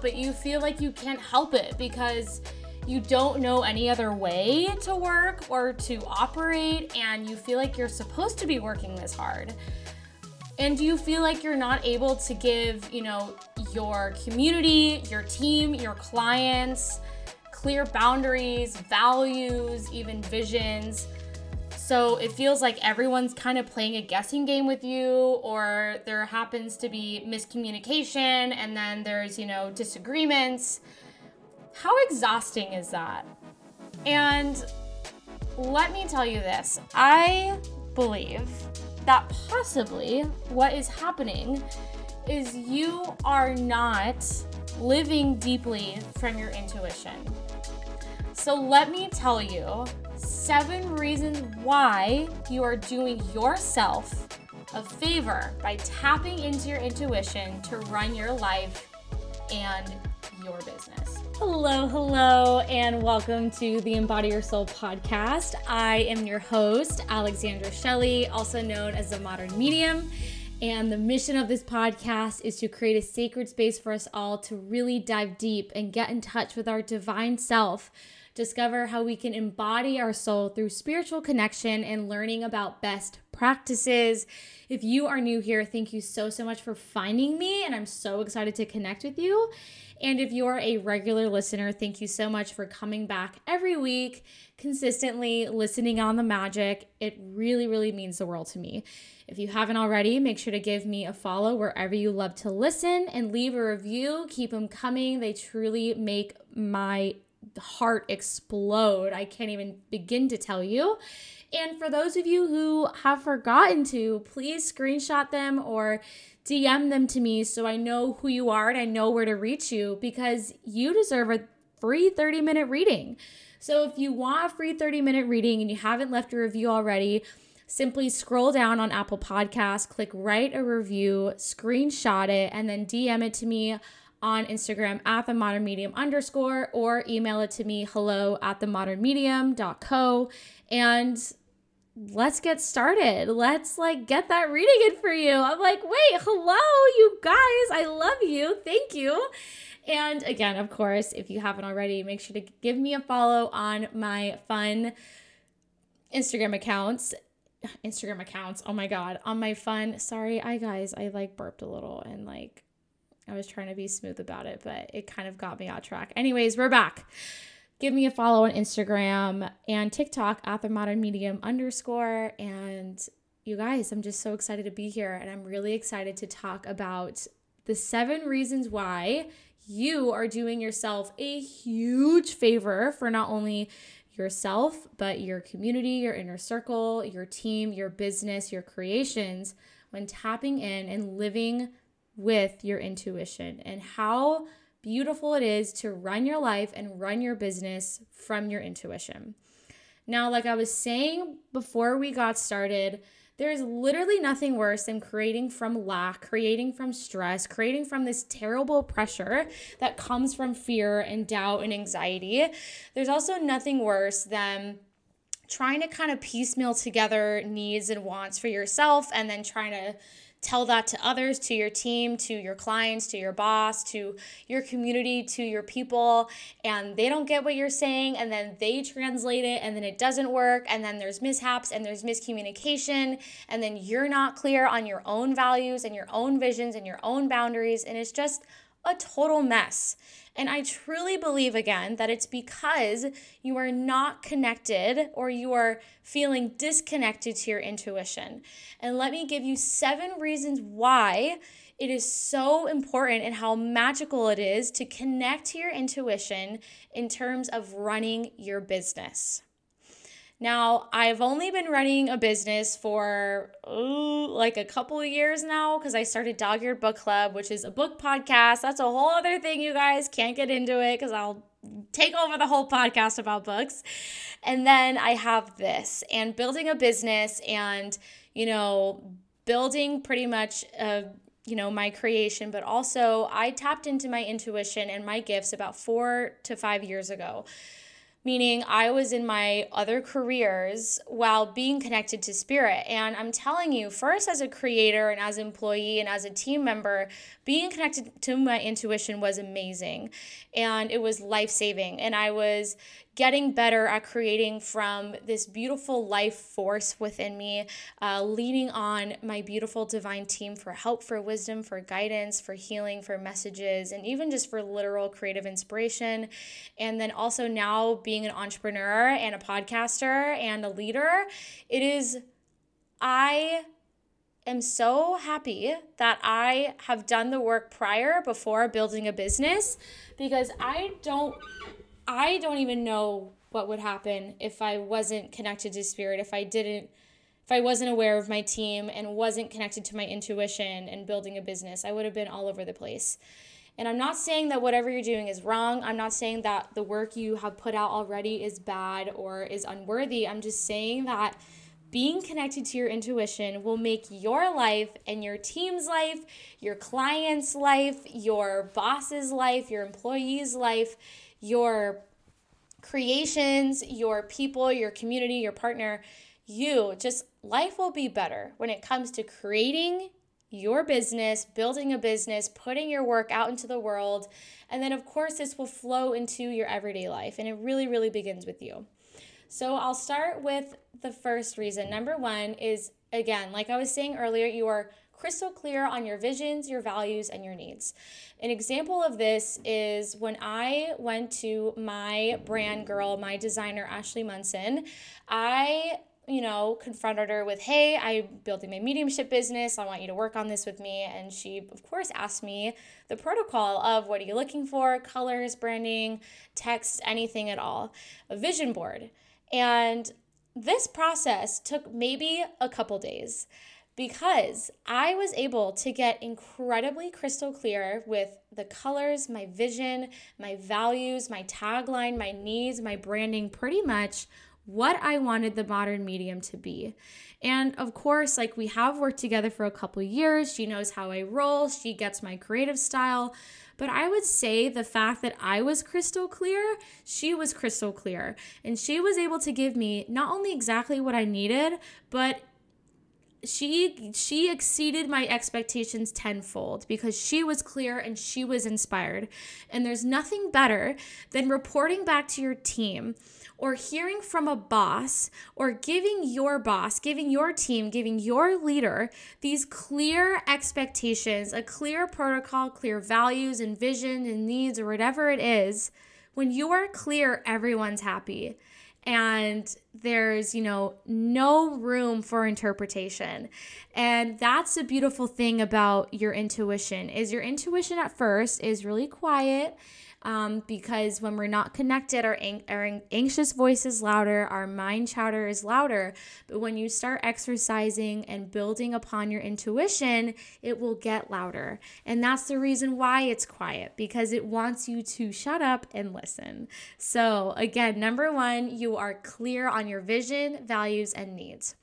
but you feel like you can't help it because you don't know any other way to work or to operate, and you feel like you're supposed to be working this hard? And you feel like you're not able to give, you know, your community, your team, your clients clear boundaries, values, even visions? So it feels like everyone's kind of playing a guessing game with you, or there happens to be miscommunication, and then there's, you know, disagreements. How exhausting is that? And let me tell you this I believe that possibly what is happening is you are not living deeply from your intuition. So let me tell you seven reasons why you are doing yourself a favor by tapping into your intuition to run your life and your business. Hello, hello, and welcome to the Embody Your Soul podcast. I am your host, Alexandra Shelley, also known as the Modern Medium. And the mission of this podcast is to create a sacred space for us all to really dive deep and get in touch with our divine self discover how we can embody our soul through spiritual connection and learning about best practices. If you are new here, thank you so, so much for finding me, and I'm so excited to connect with you. And if you're a regular listener, thank you so much for coming back every week, consistently listening on the magic. It really, really means the world to me. If you haven't already, make sure to give me a follow wherever you love to listen and leave a review. Keep them coming. They truly make my heart explode. I can't even begin to tell you. And for those of you who have forgotten to, please screenshot them or DM them to me so I know who you are and I know where to reach you because you deserve a free 30 minute reading. So if you want a free 30 minute reading and you haven't left a review already, simply scroll down on Apple Podcasts, click write a review, screenshot it, and then DM it to me on Instagram at the modern medium underscore or email it to me hello at the modern medium.co and let's get started. Let's like get that reading in for you. I'm like, wait, hello, you guys. I love you. Thank you. And again, of course, if you haven't already, make sure to give me a follow on my fun Instagram accounts. Instagram accounts. Oh my God. On my fun. Sorry, I guys, I like burped a little and like I was trying to be smooth about it, but it kind of got me off track. Anyways, we're back. Give me a follow on Instagram and TikTok at the modern medium underscore. And you guys, I'm just so excited to be here. And I'm really excited to talk about the seven reasons why you are doing yourself a huge favor for not only yourself, but your community, your inner circle, your team, your business, your creations when tapping in and living with your intuition and how beautiful it is to run your life and run your business from your intuition. Now, like I was saying before we got started, there's literally nothing worse than creating from lack, creating from stress, creating from this terrible pressure that comes from fear and doubt and anxiety. There's also nothing worse than trying to kind of piecemeal together needs and wants for yourself and then trying to tell that to others, to your team, to your clients, to your boss, to your community, to your people, and they don't get what you're saying, and then they translate it, and then it doesn't work, and then there's mishaps, and there's miscommunication, and then you're not clear on your own values and your own visions and your own boundaries, and it's just a total mess. And I truly believe again that it's because you are not connected or you are feeling disconnected to your intuition. And let me give you seven reasons why it is so important and how magical it is to connect to your intuition in terms of running your business. Now, I've only been running a business for ooh, like a couple of years now because I started Dog Eared Book Club, which is a book podcast. That's a whole other thing, you guys. Can't get into it because I'll take over the whole podcast about books. And then I have this and building a business and, you know, building pretty much a you know, my creation, but also I tapped into my intuition and my gifts about four to five years ago meaning I was in my other careers while being connected to spirit. And I'm telling you, first as a creator and as employee and as a team member, being connected to my intuition was amazing and it was life saving. And I was getting better at creating from this beautiful life force within me, uh, leaning on my beautiful divine team for help, for wisdom, for guidance, for healing, for messages, and even just for literal creative inspiration. And then also now being an entrepreneur and a podcaster and a leader, it is, I am so happy that I have done the work prior before building a business because I don't I don't even know what would happen if I wasn't connected to spirit, if I didn't if I wasn't aware of my team and wasn't connected to my intuition and building a business, I would have been all over the place. And I'm not saying that whatever you're doing is wrong. I'm not saying that the work you have put out already is bad or is unworthy. I'm just saying that being connected to your intuition will make your life and your team's life, your client's life, your boss's life, your employee's life your creations, your people, your community, your partner, you just life will be better when it comes to creating your business, building a business, putting your work out into the world. And then, of course, this will flow into your everyday life. And it really, really begins with you. So, I'll start with the first reason. Number one is again, like I was saying earlier, you are crystal clear on your visions, your values, and your needs. An example of this is when I went to my brand girl, my designer, Ashley Munson, I you know, confronted her with, Hey, I'm building my mediumship business. I want you to work on this with me. And she, of course, asked me the protocol of what are you looking for colors, branding, text, anything at all, a vision board. And this process took maybe a couple days because I was able to get incredibly crystal clear with the colors, my vision, my values, my tagline, my needs, my branding, pretty much what I wanted the modern medium to be. And of course, like we have worked together for a couple years. She knows how I roll, she gets my creative style. But I would say the fact that I was crystal clear, she was crystal clear. And she was able to give me not only exactly what I needed, but she she exceeded my expectations tenfold because she was clear and she was inspired. And there's nothing better than reporting back to your team or hearing from a boss or giving your boss giving your team giving your leader these clear expectations a clear protocol clear values and vision and needs or whatever it is. When you are clear everyone's happy and there's you know no room for interpretation. And that's a beautiful thing about your intuition is your intuition at first is really quiet um, because when we're not connected, our, ang- our anxious voice is louder, our mind chatter is louder. But when you start exercising and building upon your intuition, it will get louder. And that's the reason why it's quiet because it wants you to shut up and listen. So, again, number one, you are clear on your vision, values, and needs.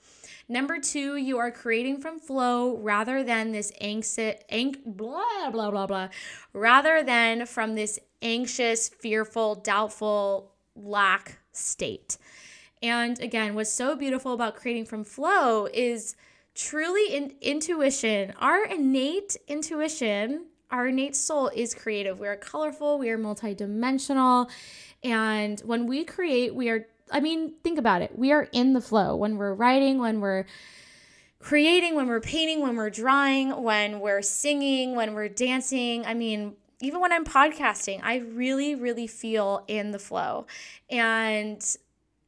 Number two, you are creating from flow rather than this anxious, ang- blah, blah, blah, blah, rather than from this anxious, fearful, doubtful, lack state. And again, what's so beautiful about creating from flow is truly in intuition. Our innate intuition, our innate soul is creative. We are colorful, we are multidimensional. And when we create, we are I mean, think about it. We are in the flow when we're writing, when we're creating, when we're painting, when we're drawing, when we're singing, when we're dancing. I mean, even when I'm podcasting, I really, really feel in the flow. And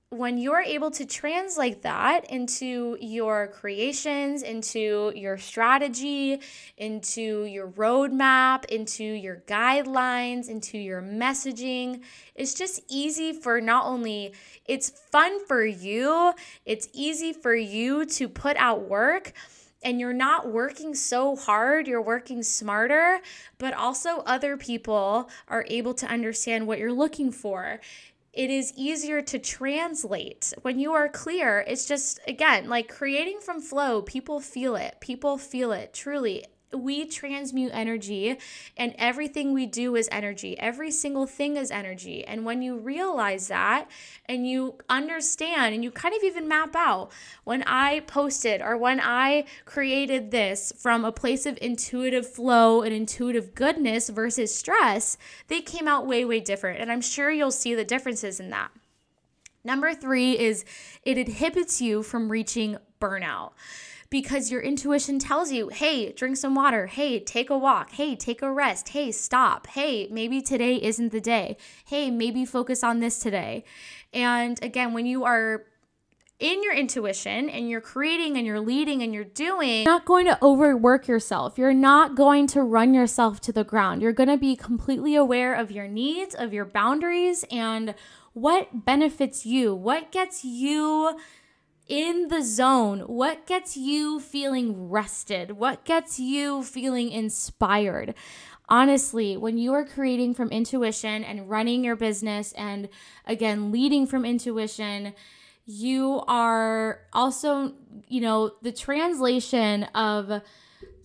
when you're able to translate that into your creations, into your strategy, into your roadmap, into your guidelines, into your messaging, it's just easy for not only it's fun for you, it's easy for you to put out work and you're not working so hard, you're working smarter, but also other people are able to understand what you're looking for it is easier to translate. When you are clear, it's just, again, like creating from flow, people feel it. People feel it truly. We transmute energy and everything we do is energy. Every single thing is energy. And when you realize that and you understand and you kind of even map out when I posted or when I created this from a place of intuitive flow and intuitive goodness versus stress, they came out way, way different. And I'm sure you'll see the differences in that. Number three is it inhibits you from reaching burnout because your intuition tells you, hey, drink some water. Hey, take a walk. Hey, take a rest. Hey, stop. Hey, maybe today isn't the day. Hey, maybe focus on this today. And again, when you are in your intuition and you're creating and you're leading and you're doing, you're not going to overwork yourself. You're not going to run yourself to the ground. You're going to be completely aware of your needs, of your boundaries, and what benefits you, what gets you in the zone? What gets you feeling rested? What gets you feeling inspired? Honestly, when you are creating from intuition and running your business and again, leading from intuition, you are also, you know, the translation of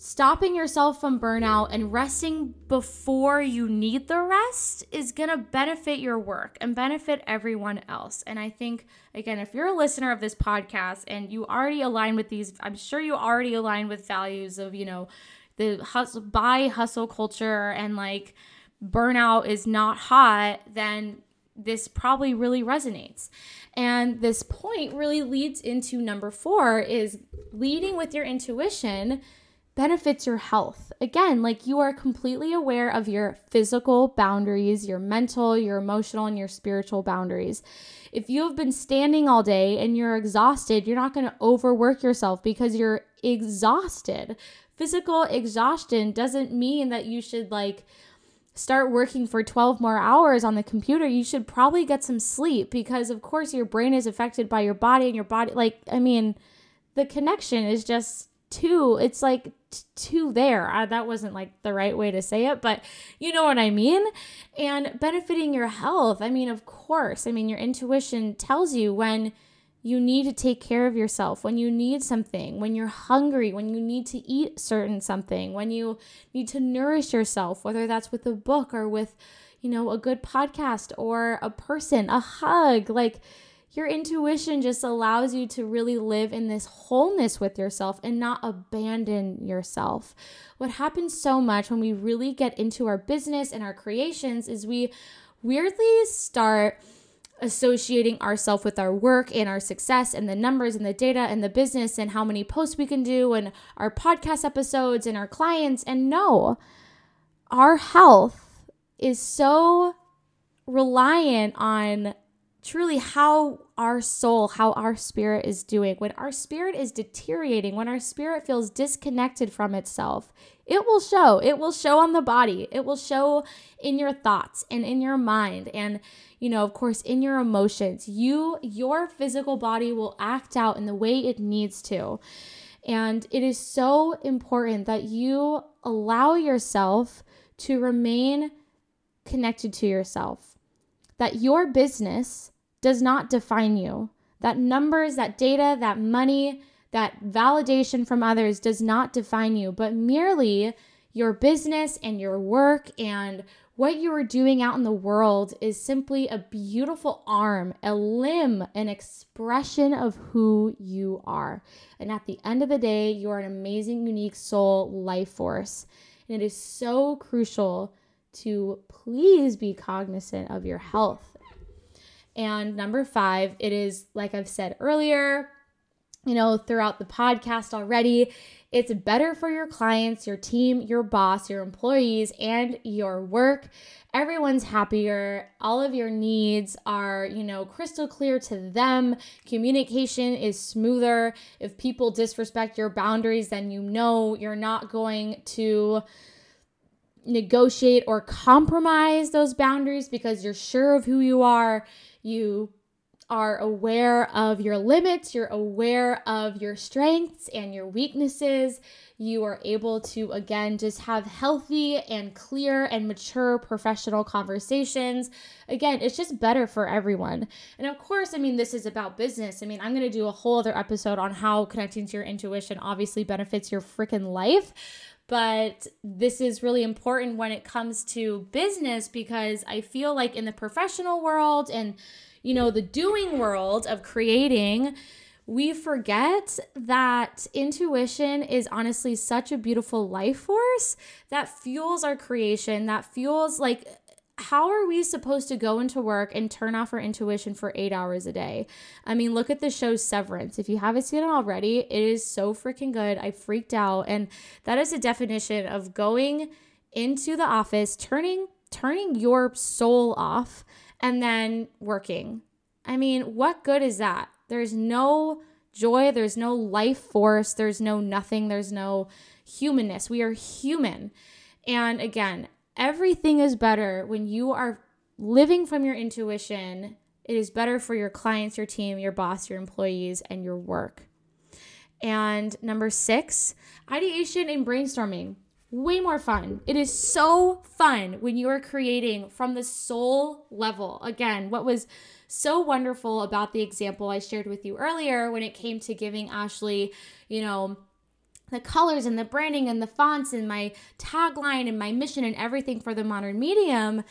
stopping yourself from burnout and resting before you need the rest is going to benefit your work and benefit everyone else. And I think, again, if you're a listener of this podcast and you already align with these, I'm sure you already align with values of, you know, the hustle, buy hustle culture and like burnout is not hot, then this probably really resonates. And this point really leads into number four is leading with your intuition benefits your health. Again, like you are completely aware of your physical boundaries, your mental, your emotional, and your spiritual boundaries. If you have been standing all day and you're exhausted, you're not going to overwork yourself because you're exhausted. Physical exhaustion doesn't mean that you should like start working for 12 more hours on the computer, you should probably get some sleep because, of course, your brain is affected by your body and your body. Like, I mean, the connection is just two it's like t- two there. I, that wasn't like the right way to say it but you know what i mean? And benefiting your health. I mean of course. I mean your intuition tells you when you need to take care of yourself when you need something when you're hungry when you need to eat certain something when you need to nourish yourself whether that's with a book or with you know a good podcast or a person a hug. Like your intuition just allows you to really live in this wholeness with yourself and not abandon yourself. What happens so much when we really get into our business and our creations is we weirdly start associating ourselves with our work and our success and the numbers and the data and the business and how many posts we can do and our podcast episodes and our clients. And no, our health is so reliant on truly how our soul, how our spirit is doing. When our spirit is deteriorating, when our spirit feels disconnected from itself, it will show. It will show on the body. It will show in your thoughts and in your mind and you know, of course, in your emotions. You your physical body will act out in the way it needs to. And it is so important that you allow yourself to remain connected to yourself. That your business does not define you. That numbers, that data, that money, that validation from others does not define you, but merely your business and your work and what you are doing out in the world is simply a beautiful arm, a limb, an expression of who you are. And at the end of the day, you are an amazing, unique soul life force. And it is so crucial to please be cognizant of your health and number five, it is, like I've said earlier, you know, throughout the podcast already, it's better for your clients, your team, your boss, your employees, and your work. Everyone's happier. All of your needs are, you know, crystal clear to them. Communication is smoother. If people disrespect your boundaries, then you know you're not going to negotiate or compromise those boundaries because you're sure of who you are you are aware of your limits, you're aware of your strengths and your weaknesses. You are able to, again, just have healthy and clear and mature professional conversations. Again, it's just better for everyone. And of course, I mean, this is about business. I mean, I'm going to do a whole other episode on how connecting to your intuition obviously benefits your freaking life. But this is really important when it comes to business because I feel like in the professional world and you know the doing world of creating we forget that intuition is honestly such a beautiful life force that fuels our creation, that fuels like how are we supposed to go into work and turn off our intuition for eight hours a day? I mean, look at the show Severance. If you haven't seen it already, it is so freaking good. I freaked out. And that is a definition of going into the office, turning turning your soul off, and then working. I mean, what good is that? There's no joy, there's no life force, there's no nothing, there's no humanness. We are human. And again, everything is better when you are living from your intuition. It is better for your clients, your team, your boss, your employees, and your work. And number six, ideation and brainstorming. Way more fun. It is so fun when you are creating from the soul level. Again, what was so wonderful about the example I shared with you earlier when it came to giving Ashley, you know, the colors and the branding and the fonts and my tagline and my mission and everything for the modern medium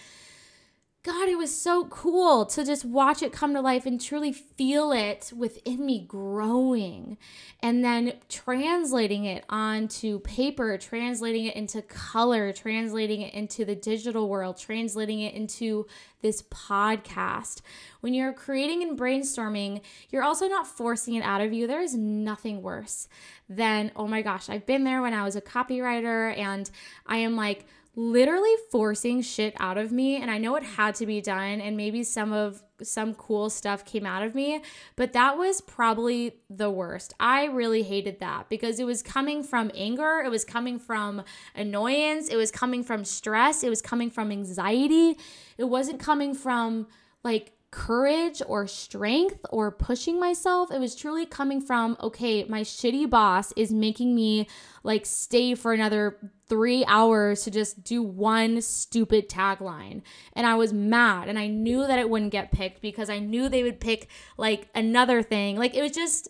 God, it was so cool to just watch it come to life and truly feel it within me growing and then translating it onto paper, translating it into color, translating it into the digital world, translating it into this podcast. When you're creating and brainstorming, you're also not forcing it out of you. There is nothing worse than, oh my gosh, I've been there when I was a copywriter and I am like, literally forcing shit out of me and I know it had to be done and maybe some of some cool stuff came out of me but that was probably the worst. I really hated that because it was coming from anger, it was coming from annoyance, it was coming from stress, it was coming from anxiety. It wasn't coming from like courage or strength or pushing myself. It was truly coming from, okay, my shitty boss is making me like stay for another three hours to just do one stupid tagline. And I was mad and I knew that it wouldn't get picked because I knew they would pick like another thing. Like it was just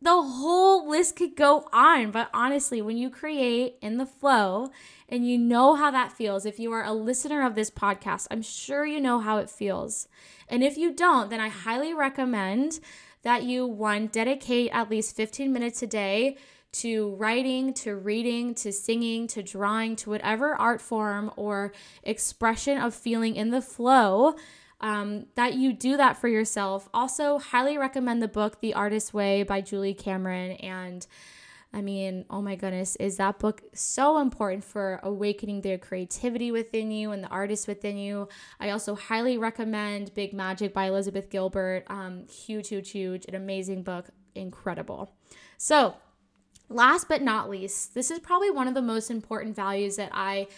the whole list could go on. But honestly, when you create in the flow and you know how that feels, if you are a listener of this podcast, I'm sure you know how it feels. And if you don't, then I highly recommend that you one dedicate at least 15 minutes a day to writing, to reading, to singing, to drawing, to whatever art form or expression of feeling in the flow. Um, that you do that for yourself. Also, highly recommend the book The Artist's Way by Julie Cameron. And I mean, oh my goodness, is that book so important for awakening the creativity within you and the artist within you? I also highly recommend Big Magic by Elizabeth Gilbert. Um, huge, huge, huge, an amazing book, incredible. So, Last but not least, this is probably one of the most important values that I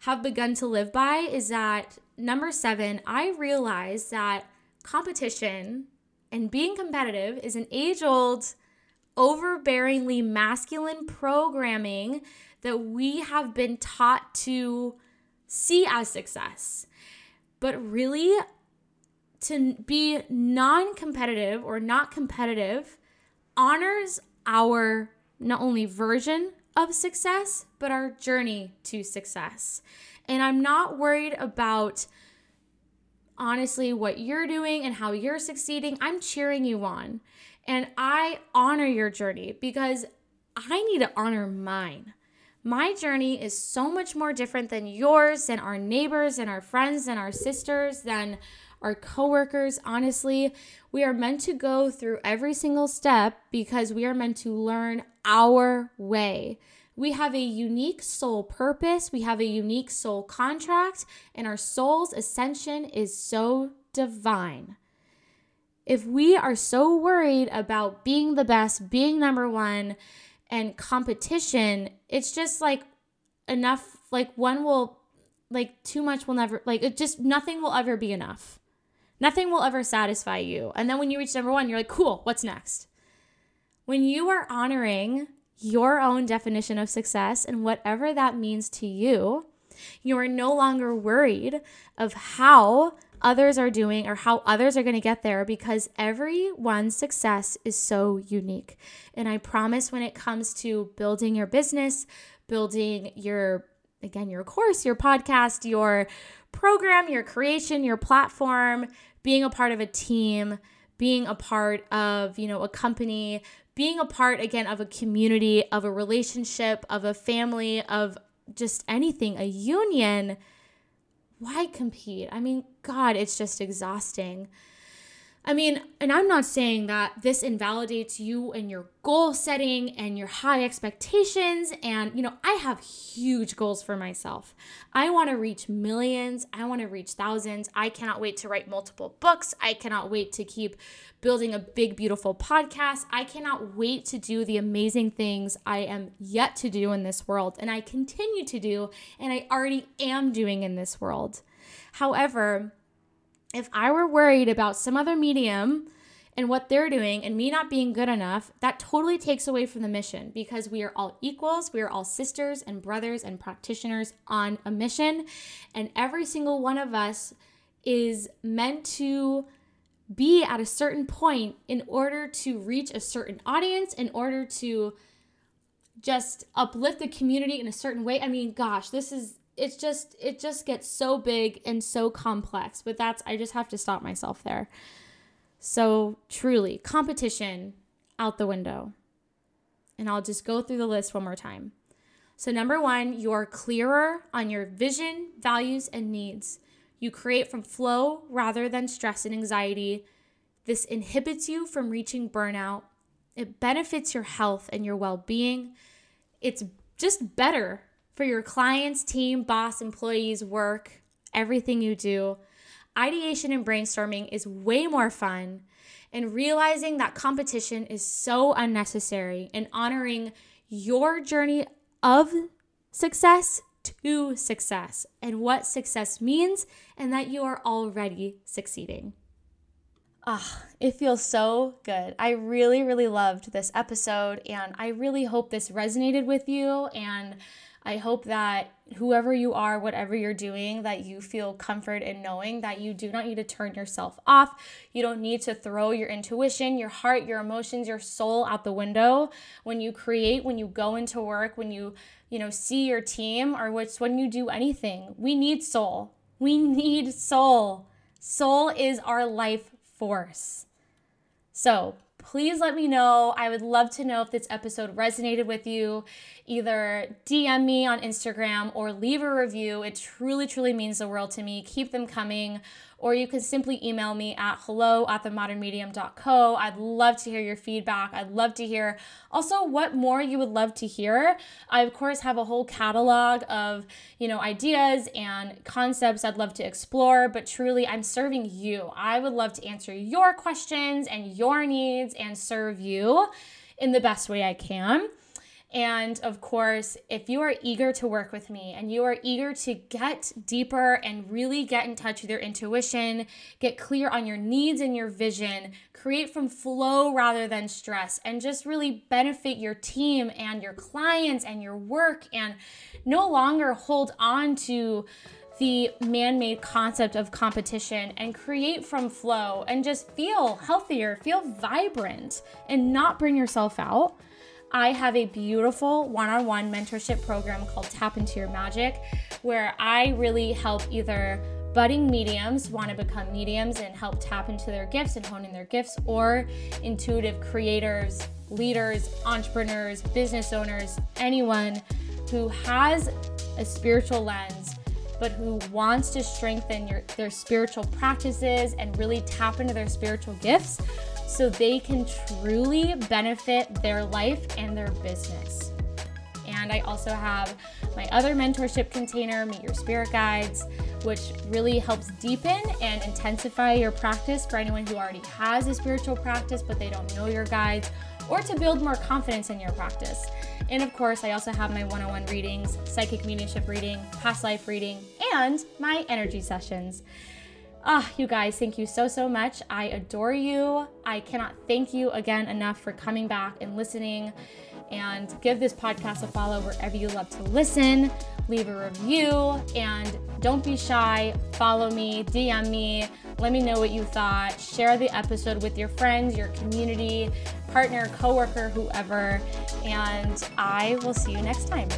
have begun to live by is that number seven, I realize that competition and being competitive is an age old, overbearingly masculine programming that we have been taught to see as success. But really, to be non competitive or not competitive honors our not only version of success, but our journey to success. And I'm not worried about honestly what you're doing and how you're succeeding. I'm cheering you on. And I honor your journey because I need to honor mine. My journey is so much more different than yours, than our neighbors, and our friends, and our sisters, than our coworkers. Honestly, we are meant to go through every single step because we are meant to learn our way. We have a unique soul purpose, we have a unique soul contract, and our soul's ascension is so divine. If we are so worried about being the best, being number one, and competition, it's just like enough, like one will, like too much will never, like it just, nothing will ever be enough. Nothing will ever satisfy you. And then when you reach number one, you're like, cool, what's next? When you are honoring your own definition of success and whatever that means to you, you are no longer worried of how others are doing or how others are going to get there because everyone's success is so unique. And I promise when it comes to building your business, building your again your course, your podcast, your program, your creation, your platform, being a part of a team, being a part of, you know, a company, being a part again of a community, of a relationship, of a family, of just anything, a union, why compete? I mean, God, it's just exhausting. I mean, and I'm not saying that this invalidates you and your goal setting and your high expectations. And, you know, I have huge goals for myself. I want to reach millions. I want to reach thousands. I cannot wait to write multiple books. I cannot wait to keep building a big, beautiful podcast. I cannot wait to do the amazing things I am yet to do in this world. And I continue to do, and I already am doing in this world. However, if I were worried about some other medium and what they're doing and me not being good enough, that totally takes away from the mission because we are all equals. We are all sisters and brothers and practitioners on a mission. And every single one of us is meant to be at a certain point in order to reach a certain audience, in order to just uplift the community in a certain way. I mean, gosh, this is it's just it just gets so big and so complex but that's i just have to stop myself there. So truly competition out the window. And i'll just go through the list one more time. So number one you're clearer on your vision values and needs. You create from flow rather than stress and anxiety. This inhibits you from reaching burnout. It benefits your health and your well-being. It's just better for your clients, team, boss, employees, work, everything you do. Ideation and brainstorming is way more fun. And realizing that competition is so unnecessary and honoring your journey of success to success and what success means, and that you are already succeeding. Ah, it feels so good. I really, really loved this episode, and I really hope this resonated with you. And I hope that whoever you are, whatever you're doing, that you feel comfort in knowing that you do not need to turn yourself off. You don't need to throw your intuition, your heart, your emotions, your soul out the window when you create, when you go into work, when you, you know, see your team or which when you do anything. We need soul. We need soul. Soul is our life force. So, please let me know. I would love to know if this episode resonated with you. Either DM me on Instagram or leave a review. It truly, truly means the world to me. Keep them coming or you can simply email me at hello at themodernmedium.co. I'd love to hear your feedback. I'd love to hear also what more you would love to hear. I of course have a whole catalog of, you know, ideas and concepts I'd love to explore, but truly I'm serving you. I would love to answer your questions and your needs and serve you in the best way I can. And of course, if you are eager to work with me and you are eager to get deeper and really get in touch with your intuition, get clear on your needs and your vision, create from flow rather than stress, and just really benefit your team and your clients and your work, and no longer hold on to the man made concept of competition and create from flow and just feel healthier, feel vibrant, and not bring yourself out I have a beautiful one on one mentorship program called Tap Into Your Magic, where I really help either budding mediums want to become mediums and help tap into their gifts and hone in their gifts, or intuitive creators, leaders, entrepreneurs, business owners, anyone who has a spiritual lens but who wants to strengthen your, their spiritual practices and really tap into their spiritual gifts so they can truly benefit their life and their business. And I also have my other mentorship container, Meet Your Spirit Guides, which really helps deepen and intensify your practice for anyone who already has a spiritual practice but they don't know your guides, or to build more confidence in your practice. And of course, I also have my one on one readings, psychic mediumship reading, past life reading, and my energy sessions. Ah, you guys, thank you so, so much. I adore you. I cannot thank you again enough for coming back and listening and give this podcast a follow wherever you love to listen. Leave a review and don't be shy. Follow me, DM me, let me know what you thought. Share the episode with your friends, your community, partner, coworker, whoever. And I will see you next time.